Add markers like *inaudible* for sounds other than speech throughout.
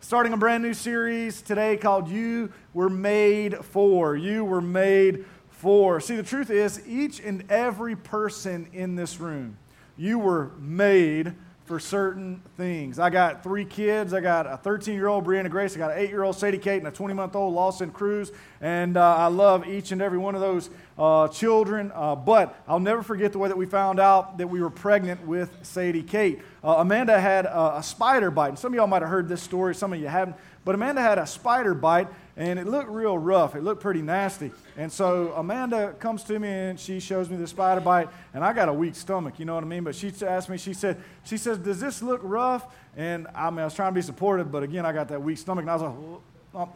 starting a brand new series today called You Were Made For. You Were Made For. See, the truth is, each and every person in this room, you were made for certain things. I got three kids. I got a 13 year old Brianna Grace. I got an 8 year old Sadie Kate and a 20 month old Lawson Cruz. And uh, I love each and every one of those uh, children. Uh, but I'll never forget the way that we found out that we were pregnant with Sadie Kate. Uh, Amanda had a, a spider bite. And some of y'all might have heard this story, some of you haven't. But Amanda had a spider bite, and it looked real rough. It looked pretty nasty. And so Amanda comes to me and she shows me the spider bite, and I got a weak stomach, you know what I mean? But she asked me, she said, she says, does this look rough? And I mean, I was trying to be supportive, but again, I got that weak stomach, and I was like,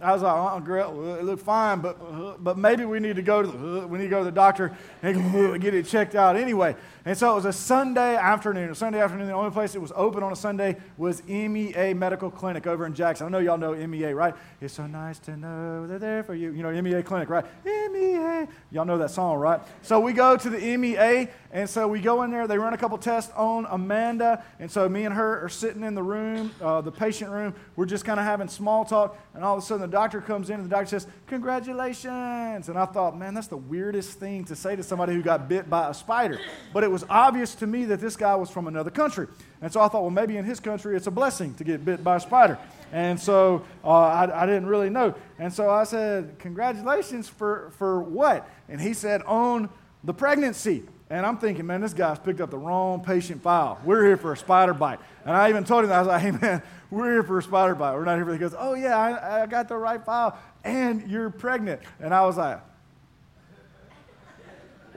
I was like, uh, girl, it looked fine, but, uh, but maybe we need to go to the, uh, we need to go to the doctor and *laughs* get it checked out anyway. And so it was a Sunday afternoon. A Sunday afternoon, the only place it was open on a Sunday was MEA Medical Clinic over in Jackson. I know y'all know MEA, right? It's so nice to know they're there for you. You know, MEA Clinic, right? MEA. Y'all know that song, right? So we go to the MEA, and so we go in there. They run a couple tests on Amanda. And so me and her are sitting in the room, uh, the patient room. We're just kind of having small talk. And all of a sudden, the doctor comes in, and the doctor says, Congratulations. And I thought, man, that's the weirdest thing to say to somebody who got bit by a spider. But it was obvious to me that this guy was from another country. And so I thought, well, maybe in his country it's a blessing to get bit by a spider. And so uh, I, I, didn't really know. And so I said, Congratulations for, for what? And he said, On the pregnancy. And I'm thinking, man, this guy's picked up the wrong patient file. We're here for a spider bite. And I even told him, I was like, *laughs* hey, man, we're here for a spider bite. We're not here for, he goes, oh, yeah, I, I got the right file. And you're pregnant. And I was like,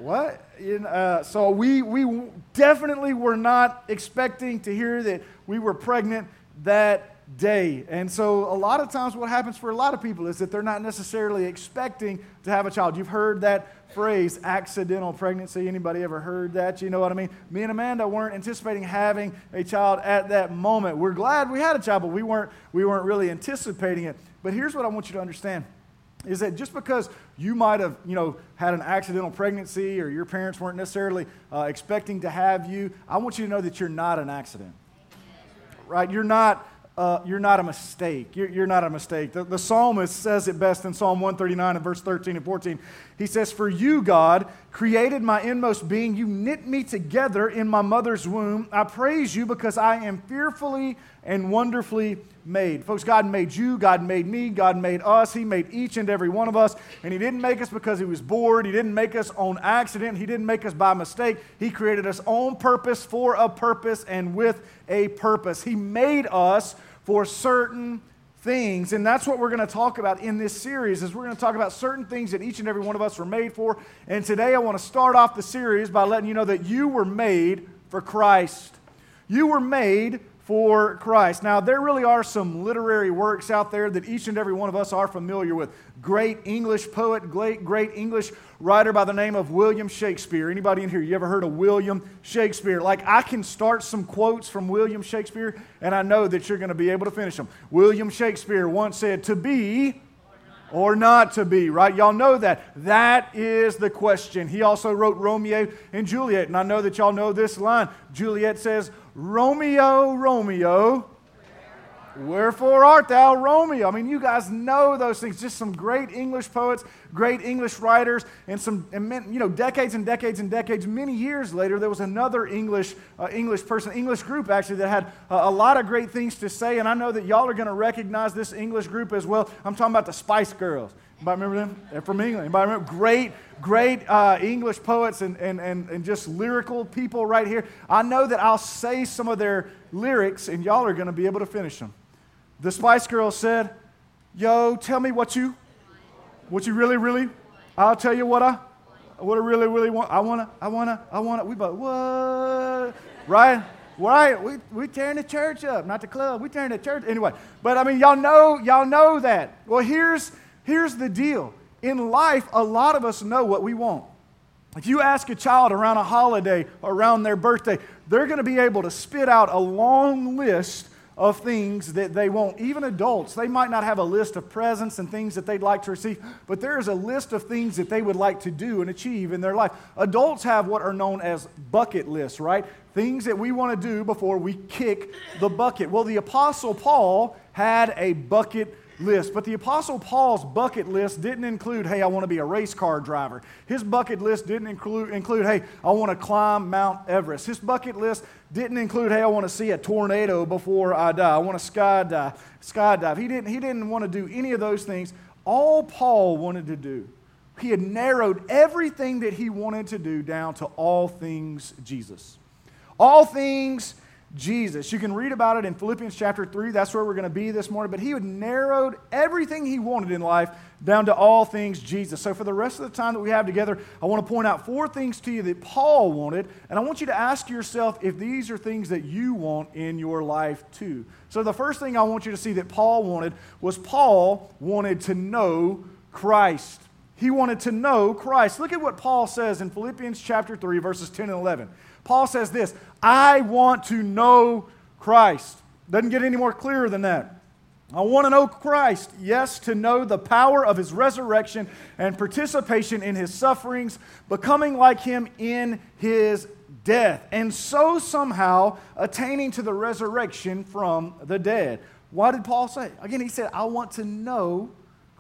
what? Uh, so we, we definitely were not expecting to hear that we were pregnant that day. And so a lot of times what happens for a lot of people is that they're not necessarily expecting to have a child. You've heard that phrase, accidental pregnancy. Anybody ever heard that? You know what I mean? Me and Amanda weren't anticipating having a child at that moment. We're glad we had a child, but we weren't, we weren't really anticipating it. But here's what I want you to understand is that just because you might have you know had an accidental pregnancy or your parents weren't necessarily uh, expecting to have you i want you to know that you're not an accident right you're not uh, you're not a mistake. You're, you're not a mistake. The, the, psalmist says it best in Psalm 139 and verse 13 and 14. He says, For you, God, created my inmost being. You knit me together in my mother's womb. I praise you because I am fearfully and wonderfully made. Folks, God made you, God made me, God made us. He made each and every one of us. And He didn't make us because He was bored. He didn't make us on accident. He didn't make us by mistake. He created us on purpose, for a purpose, and with a purpose. He made us for certain things and that's what we're going to talk about in this series is we're going to talk about certain things that each and every one of us were made for and today i want to start off the series by letting you know that you were made for christ you were made for Christ. Now, there really are some literary works out there that each and every one of us are familiar with. Great English poet, great, great English writer by the name of William Shakespeare. Anybody in here, you ever heard of William Shakespeare? Like, I can start some quotes from William Shakespeare, and I know that you're going to be able to finish them. William Shakespeare once said, To be or not to be, right? Y'all know that. That is the question. He also wrote Romeo and Juliet, and I know that y'all know this line. Juliet says, Romeo, Romeo, wherefore art thou Romeo? I mean, you guys know those things. Just some great English poets, great English writers, and some, you know, decades and decades and decades, many years later, there was another English, uh, English person, English group actually, that had uh, a lot of great things to say. And I know that y'all are going to recognize this English group as well. I'm talking about the Spice Girls. Anybody remember them? They're from England. Anybody remember? Great, great uh, English poets and, and, and, and just lyrical people right here. I know that I'll say some of their lyrics and y'all are going to be able to finish them. The Spice Girls said, Yo, tell me what you, what you really, really, I'll tell you what I, what I really, really want. I want to, I want to, I want to. We both, what? Right? Right? We, we tearing the church up, not the club. We tearing the church. Anyway, but I mean, y'all know, y'all know that. Well, here's, Here's the deal in life, a lot of us know what we want. If you ask a child around a holiday, around their birthday, they're going to be able to spit out a long list of things that they want. Even adults, they might not have a list of presents and things that they'd like to receive, but there is a list of things that they would like to do and achieve in their life. Adults have what are known as bucket lists, right? Things that we want to do before we kick the bucket. Well, the Apostle Paul had a bucket list. But the Apostle Paul's bucket list didn't include, hey, I want to be a race car driver. His bucket list didn't include, include, hey, I want to climb Mount Everest. His bucket list didn't include, hey, I want to see a tornado before I die. I want to skydive. skydive. He, didn't, he didn't want to do any of those things. All Paul wanted to do, he had narrowed everything that he wanted to do down to all things Jesus. All things Jesus. You can read about it in Philippians chapter 3. That's where we're going to be this morning. But he had narrowed everything he wanted in life down to all things Jesus. So for the rest of the time that we have together, I want to point out four things to you that Paul wanted. And I want you to ask yourself if these are things that you want in your life too. So the first thing I want you to see that Paul wanted was Paul wanted to know Christ. He wanted to know Christ. Look at what Paul says in Philippians chapter 3, verses 10 and 11. Paul says this I want to know Christ. Doesn't get any more clearer than that. I want to know Christ, yes, to know the power of his resurrection and participation in his sufferings, becoming like him in his death, and so somehow attaining to the resurrection from the dead. Why did Paul say? Again, he said, I want to know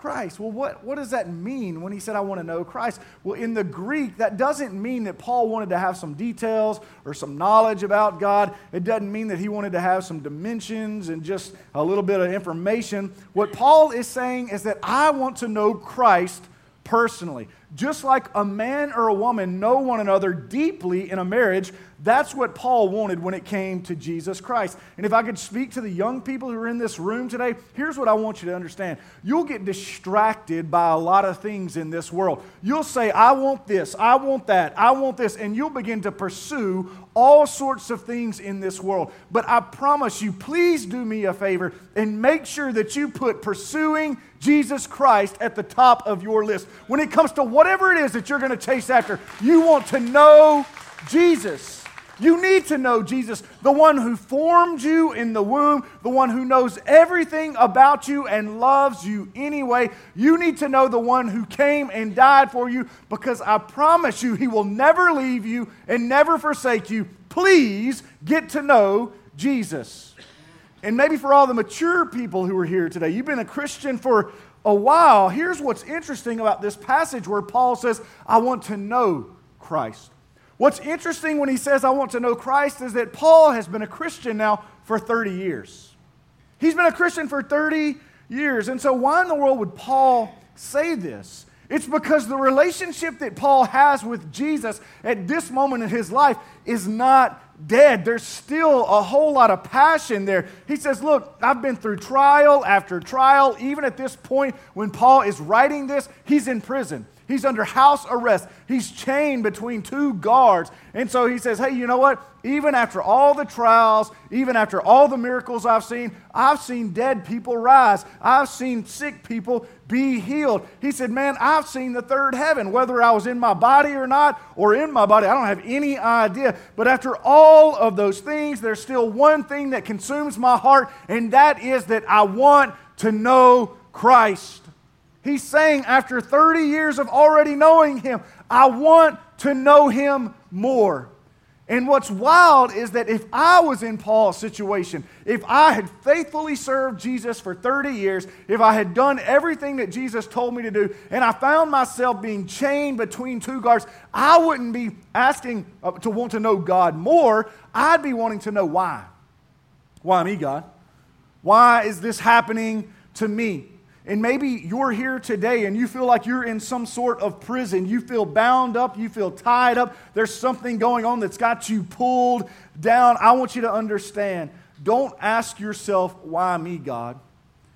Christ. Well, what, what does that mean when he said, I want to know Christ? Well, in the Greek, that doesn't mean that Paul wanted to have some details or some knowledge about God. It doesn't mean that he wanted to have some dimensions and just a little bit of information. What Paul is saying is that I want to know Christ personally. Just like a man or a woman know one another deeply in a marriage, that's what Paul wanted when it came to Jesus Christ. And if I could speak to the young people who are in this room today, here's what I want you to understand. You'll get distracted by a lot of things in this world. You'll say, I want this, I want that, I want this, and you'll begin to pursue all sorts of things in this world. But I promise you, please do me a favor and make sure that you put pursuing Jesus Christ at the top of your list. When it comes to whatever it is that you're going to chase after, you want to know Jesus. You need to know Jesus, the one who formed you in the womb, the one who knows everything about you and loves you anyway. You need to know the one who came and died for you because I promise you, he will never leave you and never forsake you. Please get to know Jesus. And maybe for all the mature people who are here today, you've been a Christian for a while. Here's what's interesting about this passage where Paul says, I want to know Christ. What's interesting when he says, I want to know Christ, is that Paul has been a Christian now for 30 years. He's been a Christian for 30 years. And so, why in the world would Paul say this? It's because the relationship that Paul has with Jesus at this moment in his life is not dead. There's still a whole lot of passion there. He says, Look, I've been through trial after trial. Even at this point, when Paul is writing this, he's in prison. He's under house arrest. He's chained between two guards. And so he says, Hey, you know what? Even after all the trials, even after all the miracles I've seen, I've seen dead people rise. I've seen sick people be healed. He said, Man, I've seen the third heaven, whether I was in my body or not, or in my body. I don't have any idea. But after all of those things, there's still one thing that consumes my heart, and that is that I want to know Christ. He's saying, after 30 years of already knowing him, I want to know him more. And what's wild is that if I was in Paul's situation, if I had faithfully served Jesus for 30 years, if I had done everything that Jesus told me to do, and I found myself being chained between two guards, I wouldn't be asking uh, to want to know God more. I'd be wanting to know why. Why me, God? Why is this happening to me? And maybe you're here today and you feel like you're in some sort of prison. You feel bound up, you feel tied up. There's something going on that's got you pulled down. I want you to understand don't ask yourself, why me, God?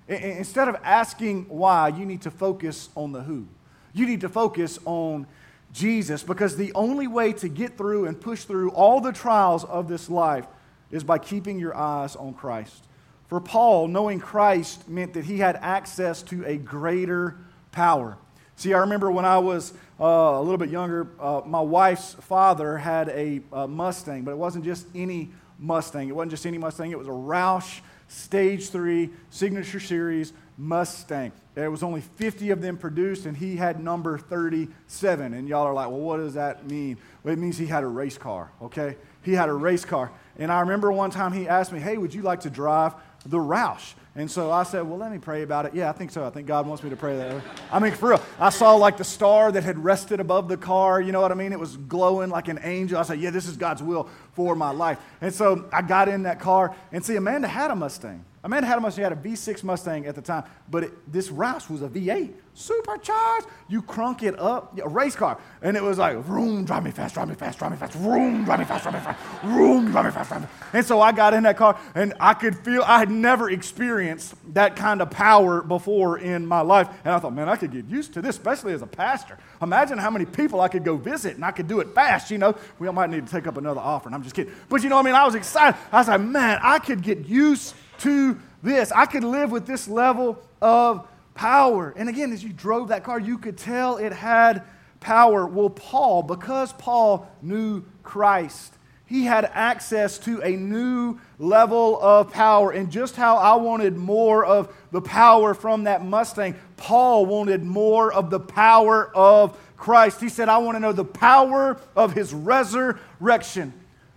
Instead of asking why, you need to focus on the who. You need to focus on Jesus because the only way to get through and push through all the trials of this life is by keeping your eyes on Christ. For Paul, knowing Christ meant that he had access to a greater power. See, I remember when I was uh, a little bit younger, uh, my wife's father had a, a Mustang, but it wasn't just any Mustang. It wasn't just any Mustang, it was a Roush Stage 3 Signature Series Mustang. There was only 50 of them produced, and he had number 37. And y'all are like, well, what does that mean? Well, it means he had a race car, okay? He had a race car. And I remember one time he asked me, hey, would you like to drive the Roush. And so I said, Well, let me pray about it. Yeah, I think so. I think God wants me to pray that. I mean, for real. I saw like the star that had rested above the car. You know what I mean? It was glowing like an angel. I said, Yeah, this is God's will for my life. And so I got in that car. And see, Amanda had a Mustang. Amanda had a Mustang. She had a V6 Mustang at the time. But it, this Roush was a V8 supercharged. You crunk it up, a race car. And it was like, vroom, drive me fast, drive me fast, drive me fast, vroom, drive me fast, drive me fast, vroom, drive me fast, drive me fast. And so I got in that car and I could feel, I had never experienced that kind of power before in my life. And I thought, man, I could get used to this, especially as a pastor. Imagine how many people I could go visit and I could do it fast, you know. We might need to take up another offering. I'm just kidding. But you know what I mean? I was excited. I was like, man, I could get used to this. I could live with this level of power. And again, as you drove that car, you could tell it had power. Well, Paul, because Paul knew Christ, he had access to a new level of power. And just how I wanted more of the power from that Mustang, Paul wanted more of the power of Christ. He said, I want to know the power of his resurrection.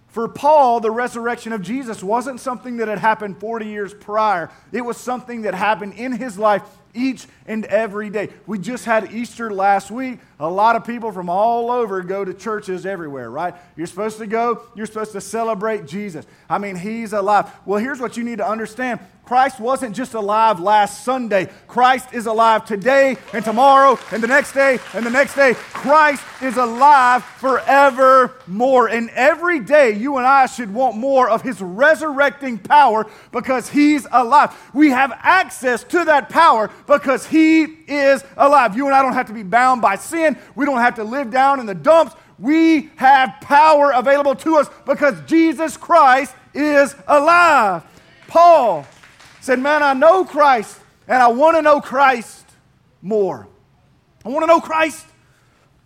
For Paul, the resurrection of Jesus wasn't something that had happened 40 years prior. It was something that happened in his life each and every day. We just had Easter last week. A lot of people from all over go to churches everywhere, right? You're supposed to go, you're supposed to celebrate Jesus. I mean, he's alive. Well, here's what you need to understand Christ wasn't just alive last Sunday. Christ is alive today and tomorrow and the next day and the next day. Christ is alive forevermore. And every day you and I should want more of his resurrecting power because he's alive. We have access to that power because he is alive. You and I don't have to be bound by sin. We don't have to live down in the dumps. We have power available to us because Jesus Christ is alive. Paul said, Man, I know Christ and I want to know Christ more. I want to know Christ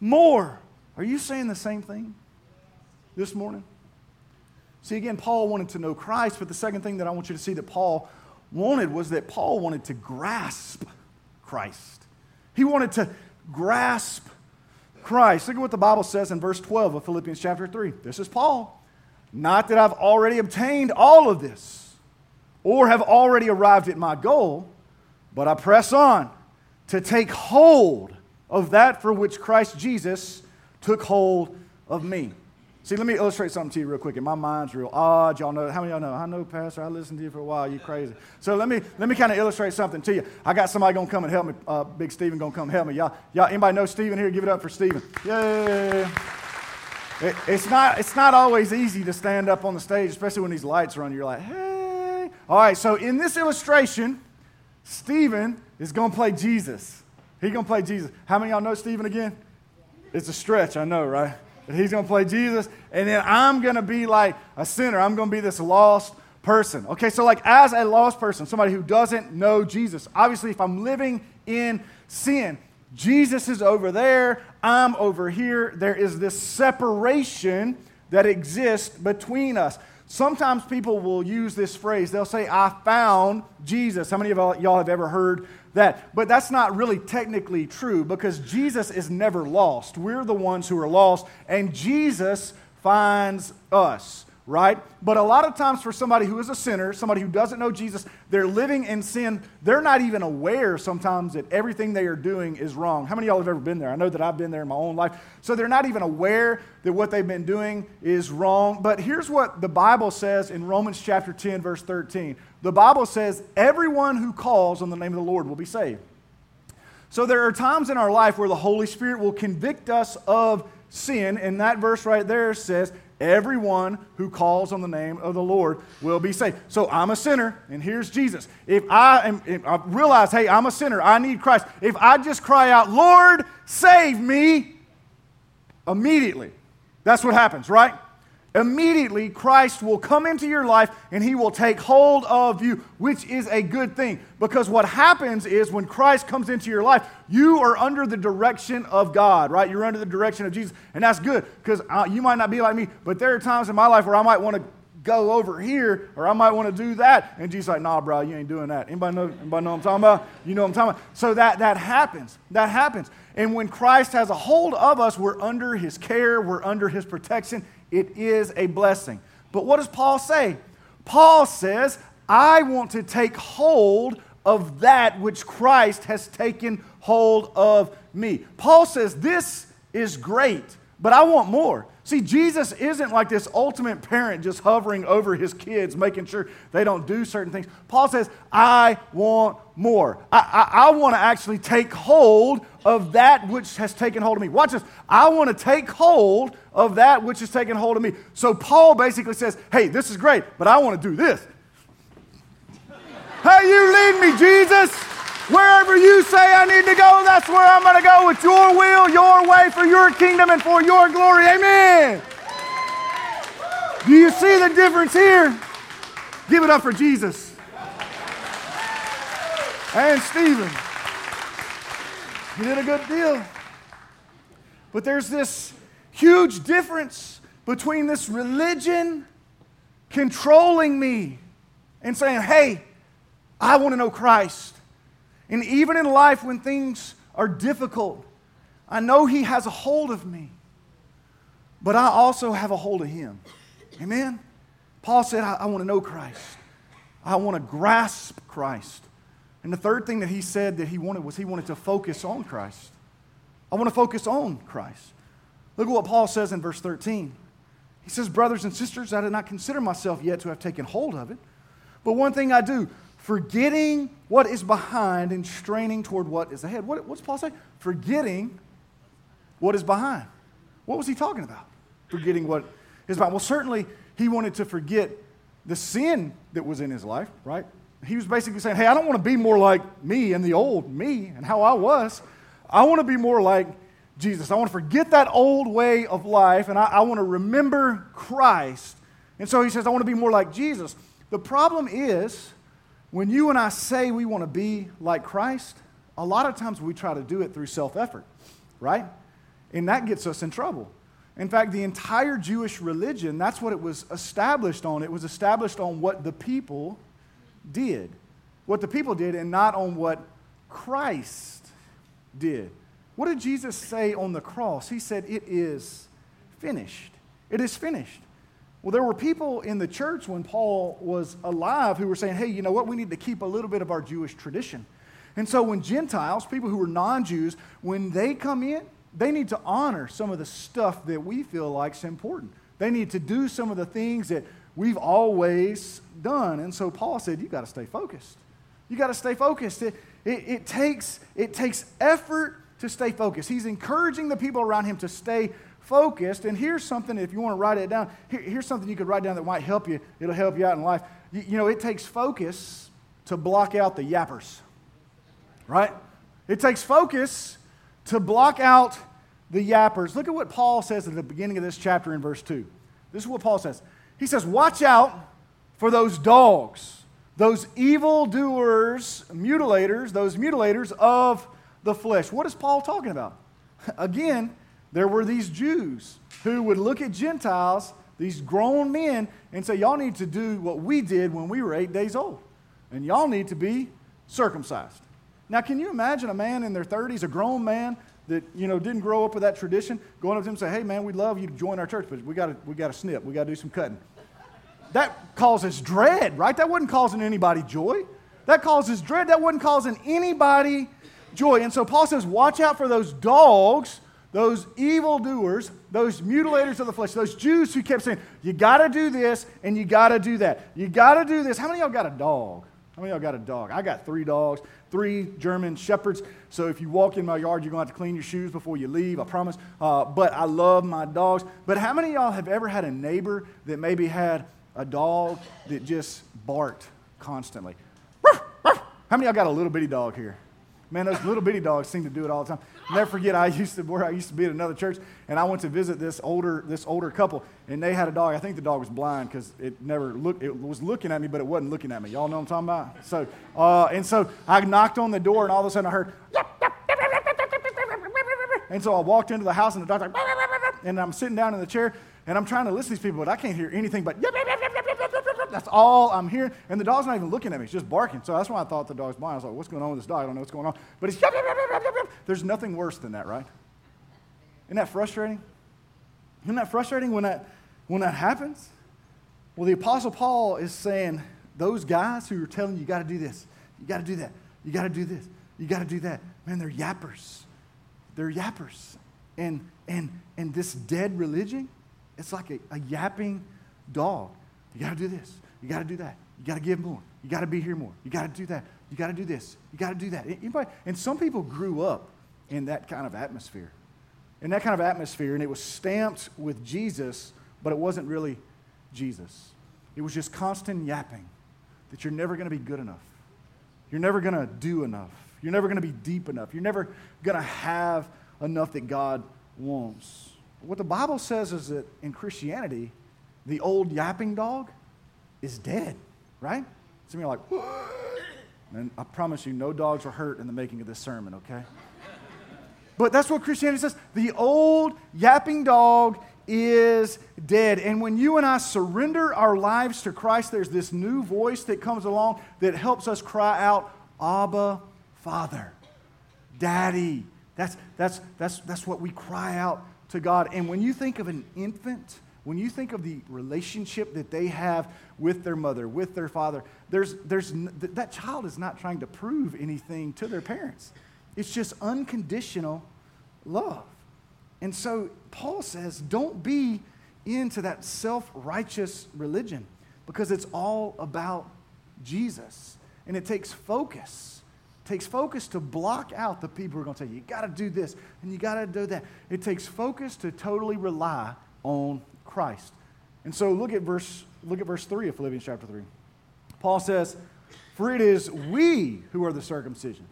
more. Are you saying the same thing this morning? See, again, Paul wanted to know Christ, but the second thing that I want you to see that Paul wanted was that Paul wanted to grasp Christ. He wanted to grasp Christ. Look at what the Bible says in verse 12 of Philippians chapter 3. This is Paul. Not that I've already obtained all of this or have already arrived at my goal, but I press on to take hold of that for which Christ Jesus took hold of me. See, let me illustrate something to you real quick. And my mind's real odd. Y'all know how many y'all know? I know, Pastor. I listened to you for a while. You crazy. So let me let me kind of illustrate something to you. I got somebody gonna come and help me. Uh, Big Stephen gonna come help me. Y'all, y'all. Anybody know Stephen here? Give it up for Stephen. Yay! It, it's not it's not always easy to stand up on the stage, especially when these lights are on. You're like, hey. All right. So in this illustration, Stephen is gonna play Jesus. He's gonna play Jesus. How many y'all know Stephen again? It's a stretch, I know, right? But he's going to play Jesus, and then I'm going to be like a sinner. I'm going to be this lost person. Okay, so like as a lost person, somebody who doesn't know Jesus, obviously, if I'm living in sin, Jesus is over there, I'm over here. There is this separation that exists between us. Sometimes people will use this phrase. They'll say, I found Jesus. How many of y'all have ever heard that. But that's not really technically true because Jesus is never lost. We're the ones who are lost, and Jesus finds us, right? But a lot of times, for somebody who is a sinner, somebody who doesn't know Jesus, they're living in sin. They're not even aware sometimes that everything they are doing is wrong. How many of y'all have ever been there? I know that I've been there in my own life. So they're not even aware that what they've been doing is wrong. But here's what the Bible says in Romans chapter 10, verse 13 the Bible says, everyone who calls on the name of the Lord will be saved. So there are times in our life where the Holy Spirit will convict us of sin, and that verse right there says, Everyone who calls on the name of the Lord will be saved. So I'm a sinner, and here's Jesus. If I am, if I realize, hey, I'm a sinner, I need Christ. If I just cry out, Lord, save me, immediately, that's what happens, right? Immediately Christ will come into your life and he will take hold of you, which is a good thing. Because what happens is when Christ comes into your life, you are under the direction of God, right? You're under the direction of Jesus. And that's good because uh, you might not be like me, but there are times in my life where I might want to go over here or I might want to do that. And Jesus like, nah, bro, you ain't doing that. Anybody know, anybody know what I'm talking about? You know what I'm talking about? So that, that happens. That happens. And when Christ has a hold of us, we're under his care, we're under his protection, it is a blessing. But what does Paul say? Paul says, I want to take hold of that which Christ has taken hold of me. Paul says, This is great, but I want more. See, Jesus isn't like this ultimate parent just hovering over his kids, making sure they don't do certain things. Paul says, I want more. I, I, I want to actually take hold of that which has taken hold of me. Watch this. I want to take hold of that which has taken hold of me. So Paul basically says, Hey, this is great, but I want to do this. *laughs* hey, you lead me, Jesus. Wherever you say I need to go, that's where I'm going to go. It's your will, your way, for your kingdom, and for your glory. Amen. Do you see the difference here? Give it up for Jesus. And Stephen. You did a good deal. But there's this huge difference between this religion controlling me and saying, hey, I want to know Christ. And even in life when things are difficult, I know He has a hold of me, but I also have a hold of Him. Amen? Paul said, I, I want to know Christ. I want to grasp Christ. And the third thing that he said that he wanted was he wanted to focus on Christ. I want to focus on Christ. Look at what Paul says in verse 13. He says, Brothers and sisters, I did not consider myself yet to have taken hold of it. But one thing I do, forgetting what is behind and straining toward what is ahead. What, what's Paul say? Forgetting what is behind. What was he talking about? Forgetting what is behind. Well, certainly he wanted to forget the sin that was in his life, right? He was basically saying, Hey, I don't want to be more like me and the old me and how I was. I want to be more like Jesus. I want to forget that old way of life and I, I want to remember Christ. And so he says, I want to be more like Jesus. The problem is, when you and I say we want to be like Christ, a lot of times we try to do it through self effort, right? And that gets us in trouble. In fact, the entire Jewish religion, that's what it was established on. It was established on what the people did. What the people did, and not on what Christ did. What did Jesus say on the cross? He said, It is finished. It is finished. Well, there were people in the church when Paul was alive who were saying, hey, you know what? We need to keep a little bit of our Jewish tradition. And so when Gentiles, people who were non Jews, when they come in, they need to honor some of the stuff that we feel like is important. They need to do some of the things that we've always done. And so Paul said, you got to stay focused. You got to stay focused. It, it, it, takes, it takes effort to stay focused. He's encouraging the people around him to stay focused. And here's something, if you want to write it down, here, here's something you could write down that might help you. It'll help you out in life. You, you know, it takes focus to block out the yappers, right? It takes focus to block out the yappers. Look at what Paul says at the beginning of this chapter in verse 2. This is what Paul says. He says, Watch out for those dogs, those evil doers, mutilators, those mutilators of the flesh. What is Paul talking about? *laughs* Again, there were these Jews who would look at Gentiles, these grown men, and say, Y'all need to do what we did when we were eight days old. And y'all need to be circumcised. Now, can you imagine a man in their 30s, a grown man that you know didn't grow up with that tradition, going up to him and say, "Hey, man, we'd love you to join our church, but we got to we got to snip, we got to do some cutting." That causes dread, right? That wasn't causing anybody joy. That causes dread. That wasn't causing anybody joy. And so Paul says, "Watch out for those dogs those evildoers, those mutilators of the flesh, those Jews who kept saying, you got to do this and you got to do that. You got to do this. How many y'all got a dog? How many y'all got a dog? I got three dogs, three German shepherds. So if you walk in my yard, you're going to have to clean your shoes before you leave, I promise. Uh, but I love my dogs. But how many y'all have ever had a neighbor that maybe had a dog that just barked constantly? How many y'all got a little bitty dog here? Man, those little bitty dogs seem to do it all the time. Never forget, I used to where I used to be at another church, and I went to visit this older this older couple, and they had a dog. I think the dog was blind because it never looked. It was looking at me, but it wasn't looking at me. Y'all know what I'm talking about? So, uh, and so I knocked on the door, and all of a sudden I heard. And so I walked into the house, and the dog's like, and I'm sitting down in the chair, and I'm trying to listen to these people, but I can't hear anything but. That's all I'm hearing. And the dog's not even looking at me, it's just barking. So that's why I thought the dog's blind. I was like, what's going on with this dog? I don't know what's going on. But it's, there's nothing worse than that, right? Isn't that frustrating? Isn't that frustrating when that, when that happens? Well, the Apostle Paul is saying, those guys who are telling you, you got to do this, you got to do that, you got to do this, you got to do that, man, they're yappers. They're yappers. And, and, and this dead religion, it's like a, a yapping dog. You got to do this, you got to do that, you got to give more, you got to be here more, you got to do that, you got to do this, you got to do that. Anybody? And some people grew up in that kind of atmosphere. In that kind of atmosphere, and it was stamped with Jesus, but it wasn't really Jesus. It was just constant yapping that you're never going to be good enough. You're never going to do enough. You're never going to be deep enough. You're never going to have enough that God wants. What the Bible says is that in Christianity, the old yapping dog is dead, right? Some of you are like, *gasps* and I promise you, no dogs were hurt in the making of this sermon, okay? But that's what Christianity says. The old yapping dog is dead. And when you and I surrender our lives to Christ, there's this new voice that comes along that helps us cry out, Abba, Father, Daddy. That's, that's, that's, that's what we cry out to God. And when you think of an infant, when you think of the relationship that they have with their mother, with their father, there's, there's, that child is not trying to prove anything to their parents. It's just unconditional love. And so Paul says, don't be into that self righteous religion because it's all about Jesus. And it takes focus. It takes focus to block out the people who are going to say, you got to do this and you got to do that. It takes focus to totally rely on Christ. And so look at verse, look at verse 3 of Philippians chapter 3. Paul says, For it is we who are the circumcision.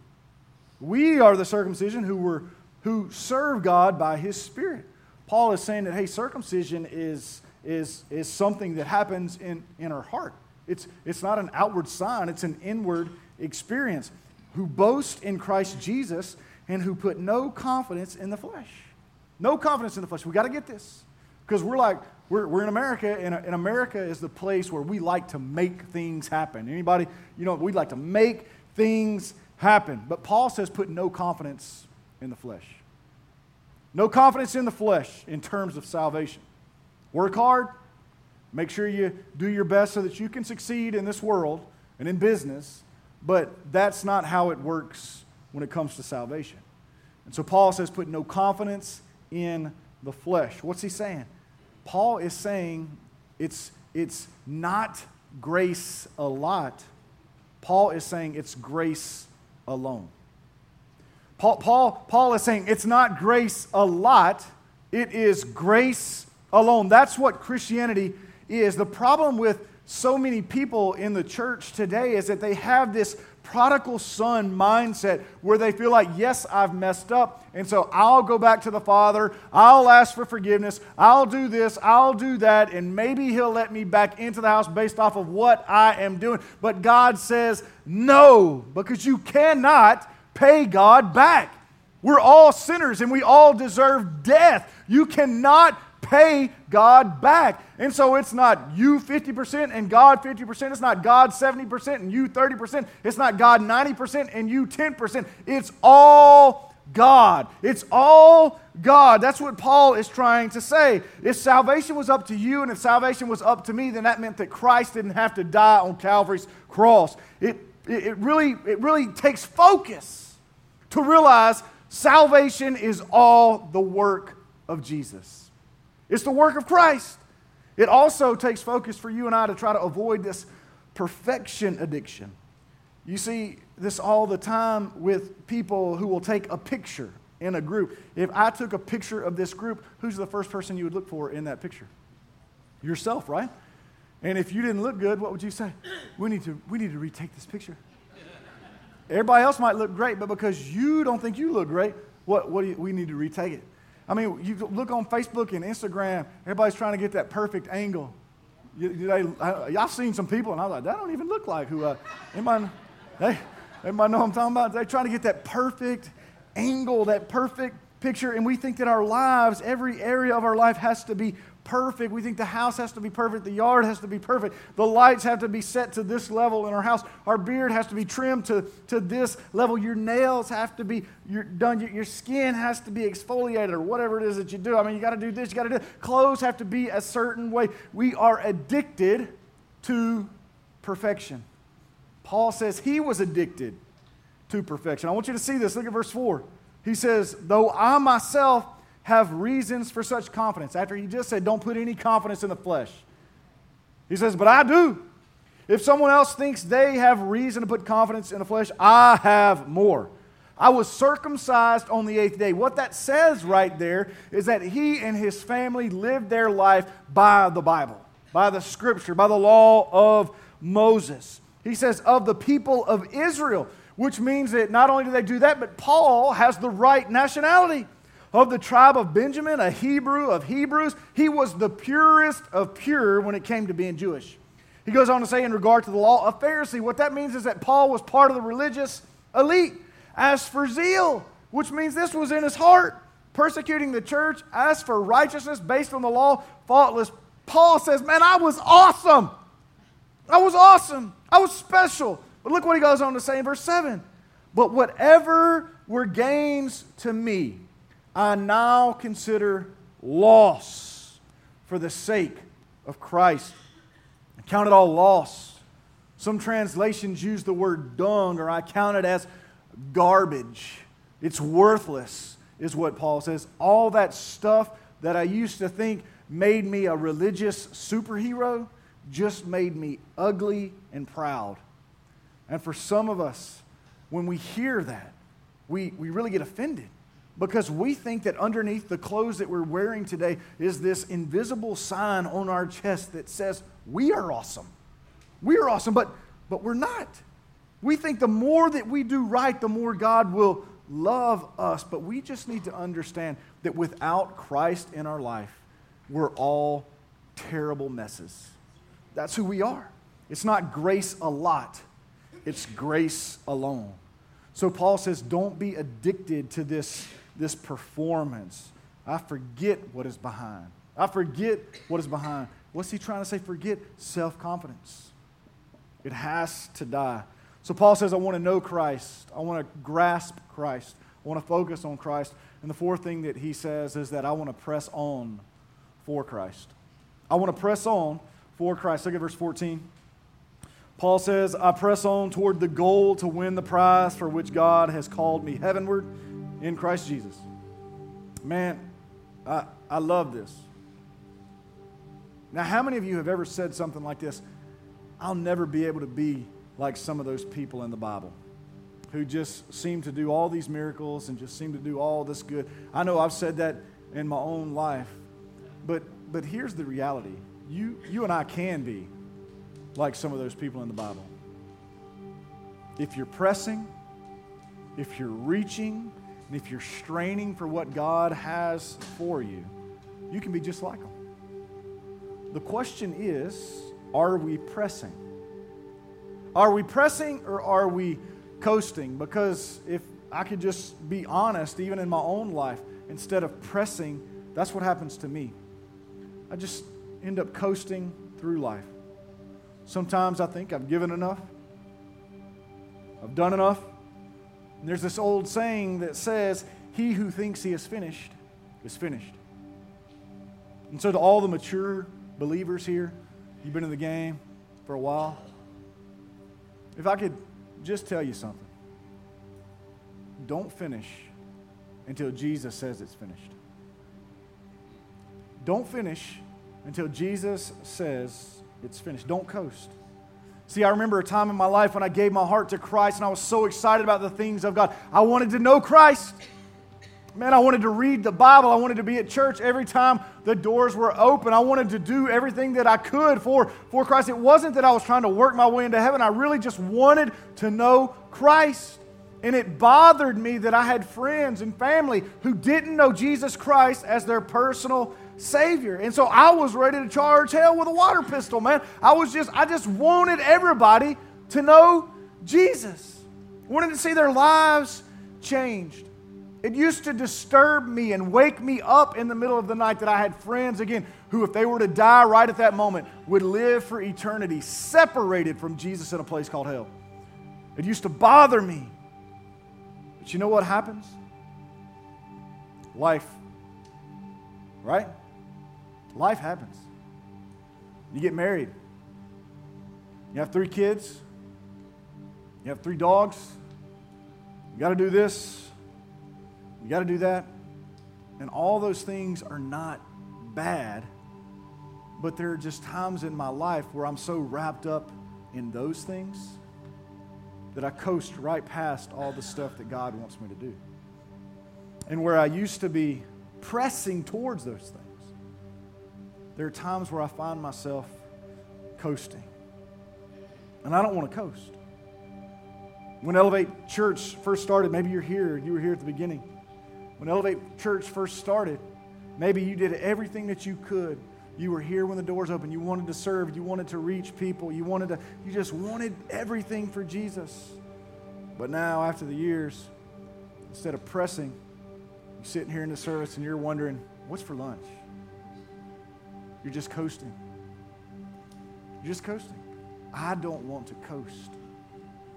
We are the circumcision who were who serve God by his Spirit. Paul is saying that, hey, circumcision is, is, is something that happens in, in our heart. It's, it's not an outward sign, it's an inward experience. Who boast in Christ Jesus and who put no confidence in the flesh. No confidence in the flesh. We got to get this. Because we're like, we're, we're in America, and, and America is the place where we like to make things happen. Anybody, you know, we'd like to make things happen. But Paul says, put no confidence in the flesh. No confidence in the flesh in terms of salvation. Work hard. Make sure you do your best so that you can succeed in this world and in business, but that's not how it works when it comes to salvation. And so Paul says, put no confidence in the flesh. What's he saying? Paul is saying it's, it's not grace a lot. Paul is saying it's grace alone. Paul, Paul, Paul is saying it's not grace a lot, it is grace alone. That's what Christianity is. The problem with so many people in the church today is that they have this prodigal son mindset where they feel like, yes, I've messed up, and so I'll go back to the Father, I'll ask for forgiveness, I'll do this, I'll do that, and maybe He'll let me back into the house based off of what I am doing. But God says, no, because you cannot pay God back. We're all sinners and we all deserve death. You cannot pay God back. And so it's not you 50% and God 50%. It's not God 70% and you 30%. It's not God 90% and you 10%. It's all God. It's all God. That's what Paul is trying to say. If salvation was up to you and if salvation was up to me, then that meant that Christ didn't have to die on Calvary's cross. It, it, really, it really takes focus to realize salvation is all the work of Jesus. It's the work of Christ. It also takes focus for you and I to try to avoid this perfection addiction. You see this all the time with people who will take a picture in a group. If I took a picture of this group, who's the first person you would look for in that picture? Yourself, right? And if you didn't look good, what would you say? We need to, we need to retake this picture. Everybody else might look great, but because you don't think you look great, what, what do you, we need to retake it. I mean, you look on Facebook and Instagram, everybody's trying to get that perfect angle. You, I, have seen some people, and I was like, that don't even look like who. Uh, anybody, they, everybody know what I'm talking about? They're trying to get that perfect angle, that perfect picture, and we think that our lives, every area of our life has to be perfect. We think the house has to be perfect, the yard has to be perfect, the lights have to be set to this level in our house, our beard has to be trimmed to, to this level, your nails have to be you're done, your, your skin has to be exfoliated or whatever it is that you do. I mean, you got to do this, you got to do Clothes have to be a certain way. We are addicted to perfection. Paul says he was addicted to perfection. I want you to see this. Look at verse 4. He says, Though I myself have reasons for such confidence, after he just said, Don't put any confidence in the flesh. He says, But I do. If someone else thinks they have reason to put confidence in the flesh, I have more. I was circumcised on the eighth day. What that says right there is that he and his family lived their life by the Bible, by the scripture, by the law of Moses. He says, of the people of Israel, which means that not only do they do that, but Paul has the right nationality. Of the tribe of Benjamin, a Hebrew of Hebrews, he was the purest of pure when it came to being Jewish. He goes on to say, in regard to the law, a Pharisee. What that means is that Paul was part of the religious elite. As for zeal, which means this was in his heart, persecuting the church. As for righteousness based on the law, faultless. Paul says, Man, I was awesome. I was awesome. I was special. But look what he goes on to say in verse 7. But whatever were gains to me, I now consider loss for the sake of Christ. I count it all loss. Some translations use the word dung, or I count it as garbage. It's worthless, is what Paul says. All that stuff that I used to think made me a religious superhero just made me ugly and proud. And for some of us, when we hear that, we, we really get offended because we think that underneath the clothes that we're wearing today is this invisible sign on our chest that says, We are awesome. We are awesome, but, but we're not. We think the more that we do right, the more God will love us. But we just need to understand that without Christ in our life, we're all terrible messes. That's who we are. It's not grace a lot, it's grace alone. So Paul says, don't be addicted to this, this performance. I forget what is behind. I forget what is behind. What's he trying to say? Forget self confidence. It has to die. So Paul says, I want to know Christ. I want to grasp Christ. I want to focus on Christ. And the fourth thing that he says is that I want to press on for Christ. I want to press on for Christ. Look at verse 14. Paul says, I press on toward the goal to win the prize for which God has called me heavenward in Christ Jesus. Man, I, I love this. Now, how many of you have ever said something like this? I'll never be able to be like some of those people in the Bible who just seem to do all these miracles and just seem to do all this good. I know I've said that in my own life, but, but here's the reality you, you and I can be like some of those people in the Bible. If you're pressing, if you're reaching, and if you're straining for what God has for you, you can be just like them. The question is are we pressing? Are we pressing or are we coasting? Because if I could just be honest, even in my own life, instead of pressing, that's what happens to me. I just end up coasting through life. Sometimes I think I've given enough, I've done enough. And there's this old saying that says, He who thinks he is finished is finished. And so, to all the mature believers here, you've been in the game for a while, if I could just tell you something don't finish until Jesus says it's finished. Don't finish until Jesus says it's finished. Don't coast. See, I remember a time in my life when I gave my heart to Christ and I was so excited about the things of God. I wanted to know Christ. Man, I wanted to read the Bible. I wanted to be at church every time the doors were open. I wanted to do everything that I could for, for Christ. It wasn't that I was trying to work my way into heaven. I really just wanted to know Christ. And it bothered me that I had friends and family who didn't know Jesus Christ as their personal Savior. And so I was ready to charge hell with a water pistol, man. I was just, I just wanted everybody to know Jesus. Wanted to see their lives changed. It used to disturb me and wake me up in the middle of the night that I had friends, again, who, if they were to die right at that moment, would live for eternity separated from Jesus in a place called hell. It used to bother me. But you know what happens? Life, right? Life happens. You get married. You have three kids, you have three dogs, you got to do this, you got to do that. And all those things are not bad, but there are just times in my life where I'm so wrapped up in those things that I coast right past all the stuff that God wants me to do. And where I used to be pressing towards those things, there are times where I find myself coasting. And I don't want to coast. When Elevate Church first started, maybe you're here, you were here at the beginning. When Elevate Church first started, maybe you did everything that you could. You were here when the doors opened. You wanted to serve. You wanted to reach people. You wanted to, you just wanted everything for Jesus. But now, after the years, instead of pressing, you're sitting here in the service and you're wondering, what's for lunch? You're just coasting. You're just coasting. I don't want to coast.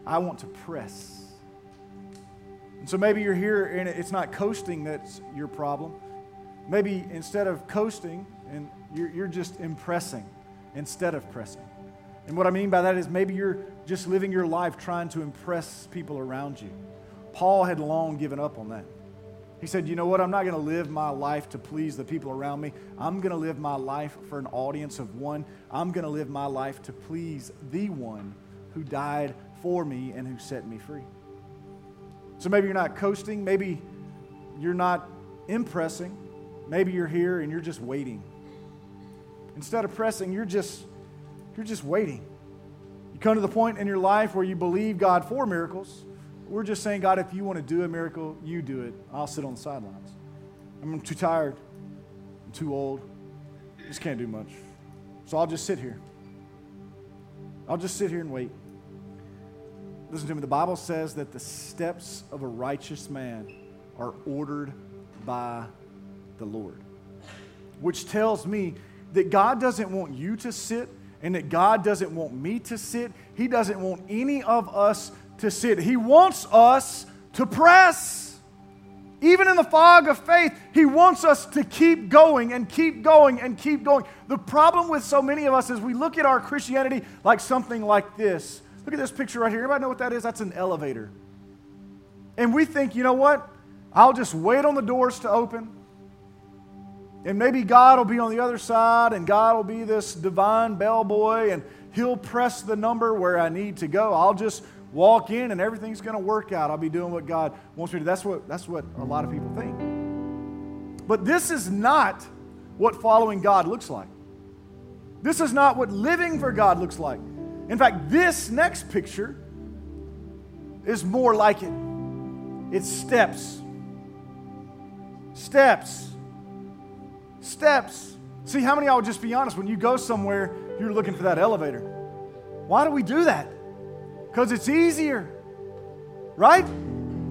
I want to press. And so maybe you're here and it's not coasting that's your problem. Maybe instead of coasting, and you're, you're just impressing instead of pressing. And what I mean by that is maybe you're just living your life trying to impress people around you. Paul had long given up on that. He said, You know what? I'm not going to live my life to please the people around me. I'm going to live my life for an audience of one. I'm going to live my life to please the one who died for me and who set me free. So maybe you're not coasting. Maybe you're not impressing. Maybe you're here and you're just waiting. Instead of pressing, you're just, you're just waiting. You come to the point in your life where you believe God for miracles we're just saying, God, if you want to do a miracle, you do it. I'll sit on the sidelines. I'm too tired. I'm too old. Just can't do much. So I'll just sit here. I'll just sit here and wait. Listen to me. The Bible says that the steps of a righteous man are ordered by the Lord, which tells me that God doesn't want you to sit and that God doesn't want me to sit. He doesn't want any of us to sit. He wants us to press. Even in the fog of faith, He wants us to keep going and keep going and keep going. The problem with so many of us is we look at our Christianity like something like this. Look at this picture right here. Everybody know what that is? That's an elevator. And we think, you know what? I'll just wait on the doors to open. And maybe God will be on the other side, and God will be this divine bellboy, and He'll press the number where I need to go. I'll just walk in and everything's going to work out. I'll be doing what God wants me to. That's what, that's what a lot of people think. But this is not what following God looks like. This is not what living for God looks like. In fact, this next picture is more like it. It's steps. Steps. Steps. See, how many of y'all would just be honest? When you go somewhere, you're looking for that elevator. Why do we do that? Because it's easier, right?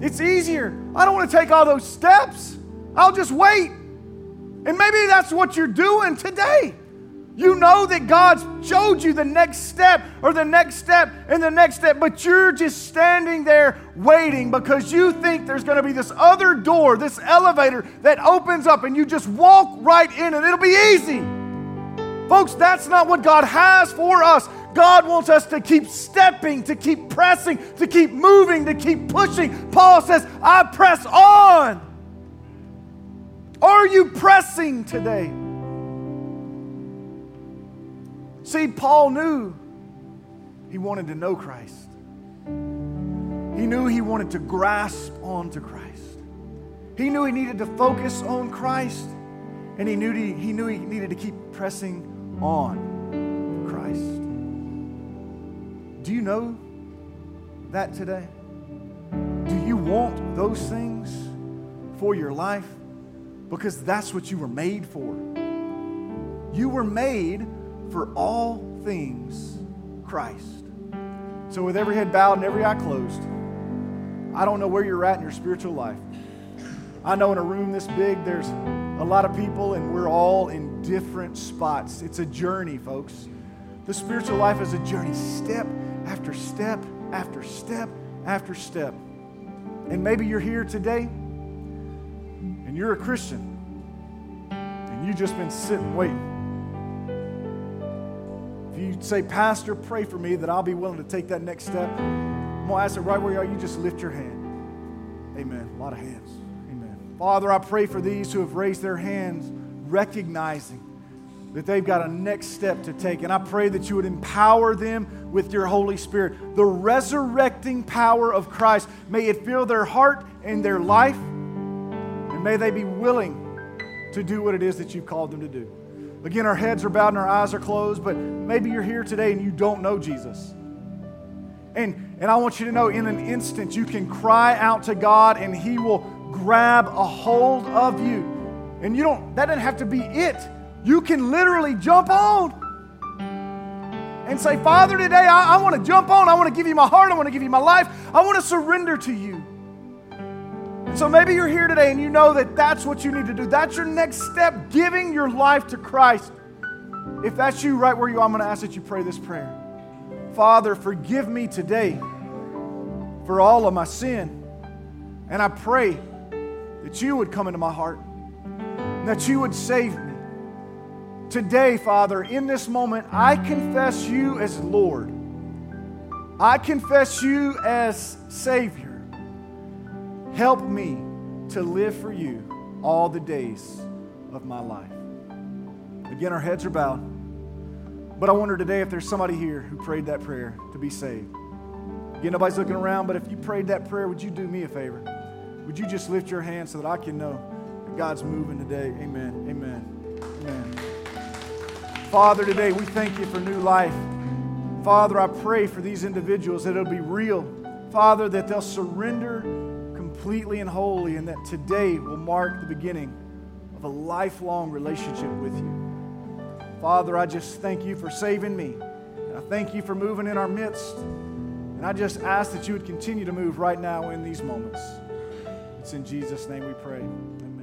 It's easier. I don't want to take all those steps. I'll just wait. And maybe that's what you're doing today. You know that God's showed you the next step or the next step and the next step, but you're just standing there waiting because you think there's going to be this other door, this elevator that opens up and you just walk right in and it'll be easy. Folks, that's not what God has for us. God wants us to keep stepping, to keep pressing, to keep moving, to keep pushing. Paul says, I press on. Are you pressing today? See, Paul knew he wanted to know Christ. He knew he wanted to grasp onto Christ. He knew he needed to focus on Christ. And he knew he, he, knew he needed to keep pressing on Christ. Do you know that today? Do you want those things for your life? Because that's what you were made for. You were made for all things Christ. So, with every head bowed and every eye closed, I don't know where you're at in your spiritual life. I know in a room this big, there's a lot of people, and we're all in different spots. It's a journey, folks. The spiritual life is a journey, step after step after step after step. And maybe you're here today and you're a Christian and you've just been sitting waiting If you say, Pastor, pray for me that I'll be willing to take that next step, I'm going to ask it right where you are. You just lift your hand. Amen. A lot of hands. Amen. Father, I pray for these who have raised their hands, recognizing that they've got a next step to take. And I pray that you would empower them with your Holy Spirit. The resurrecting power of Christ, may it fill their heart and their life, and may they be willing to do what it is that you've called them to do. Again, our heads are bowed and our eyes are closed, but maybe you're here today and you don't know Jesus. And, and I want you to know in an instant you can cry out to God and He will grab a hold of you. And you don't, that doesn't have to be it. You can literally jump on and say, Father, today I, I want to jump on. I want to give you my heart. I want to give you my life. I want to surrender to you. So maybe you're here today and you know that that's what you need to do. That's your next step, giving your life to Christ. If that's you right where you are, I'm going to ask that you pray this prayer. Father, forgive me today for all of my sin. And I pray that you would come into my heart and that you would save me. Today, Father, in this moment, I confess you as Lord. I confess you as Savior. Help me to live for you all the days of my life. Again, our heads are bowed. But I wonder today if there's somebody here who prayed that prayer to be saved. Again, nobody's looking around, but if you prayed that prayer, would you do me a favor? Would you just lift your hand so that I can know that God's moving today? Amen. Amen. Amen. Father, today we thank you for new life. Father, I pray for these individuals that it'll be real. Father, that they'll surrender completely and wholly, and that today will mark the beginning of a lifelong relationship with you. Father, I just thank you for saving me. And I thank you for moving in our midst. And I just ask that you would continue to move right now in these moments. It's in Jesus' name we pray. Amen.